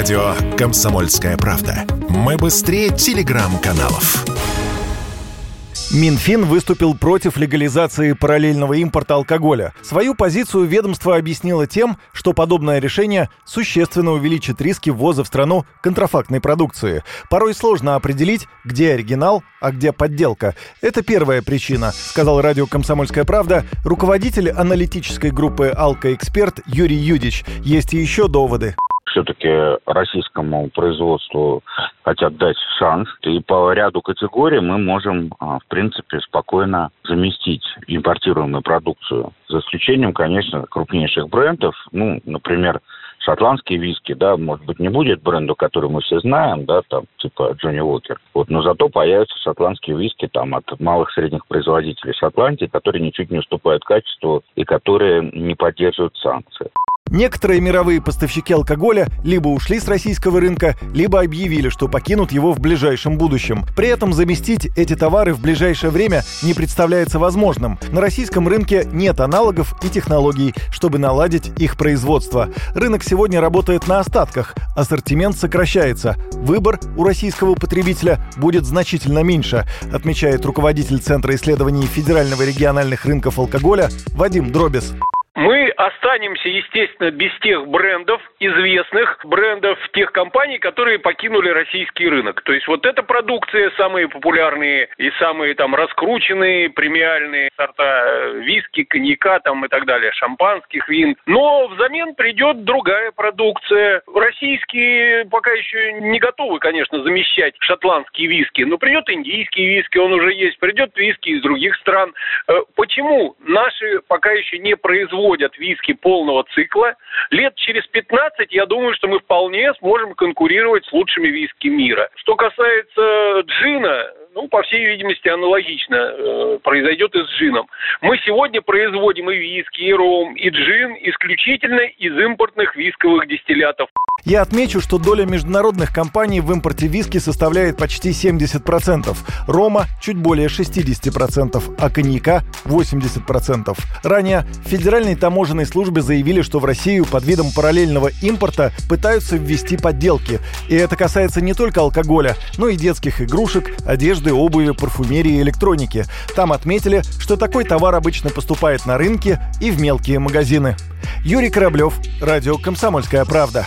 Радио «Комсомольская правда». Мы быстрее телеграм-каналов. Минфин выступил против легализации параллельного импорта алкоголя. Свою позицию ведомство объяснило тем, что подобное решение существенно увеличит риски ввоза в страну контрафактной продукции. Порой сложно определить, где оригинал, а где подделка. Это первая причина, сказал радио «Комсомольская правда» руководитель аналитической группы «Алкоэксперт» Юрий Юдич. Есть и еще доводы все-таки российскому производству хотят дать шанс. И по ряду категорий мы можем, а, в принципе, спокойно заместить импортируемую продукцию. За исключением, конечно, крупнейших брендов. Ну, например, шотландские виски, да, может быть, не будет бренду, который мы все знаем, да, там, типа Джонни Уокер. Вот, но зато появятся шотландские виски там от малых средних производителей Шотландии, которые ничуть не уступают качеству и которые не поддерживают санкции. Некоторые мировые поставщики алкоголя либо ушли с российского рынка, либо объявили, что покинут его в ближайшем будущем. При этом заместить эти товары в ближайшее время не представляется возможным. На российском рынке нет аналогов и технологий, чтобы наладить их производство. Рынок сегодня работает на остатках, ассортимент сокращается. Выбор у российского потребителя будет значительно меньше, отмечает руководитель Центра исследований федерального региональных рынков алкоголя Вадим Дробис. Останемся, естественно, без тех брендов, известных брендов тех компаний, которые покинули российский рынок. То есть вот эта продукция, самые популярные и самые там раскрученные, премиальные сорта э, виски, коньяка там и так далее, шампанских вин. Но взамен придет другая продукция. Российские пока еще не готовы, конечно, замещать шотландские виски, но придет индийский виски, он уже есть, придет виски из других стран. Э, почему наши пока еще не производят производят виски полного цикла, лет через 15, я думаю, что мы вполне сможем конкурировать с лучшими виски мира. Что касается джина, ну, по всей видимости, аналогично э, произойдет и с джином. Мы сегодня производим и виски, и ром, и джин исключительно из импортных висковых дистиллятов. Я отмечу, что доля международных компаний в импорте виски составляет почти 70%, рома – чуть более 60%, а коньяка – 80%. Ранее в Федеральной таможенной службе заявили, что в Россию под видом параллельного импорта пытаются ввести подделки. И это касается не только алкоголя, но и детских игрушек, одежды, обуви, парфюмерии и электроники. Там отметили, что такой товар обычно поступает на рынки и в мелкие магазины. Юрий Кораблев, Радио «Комсомольская правда».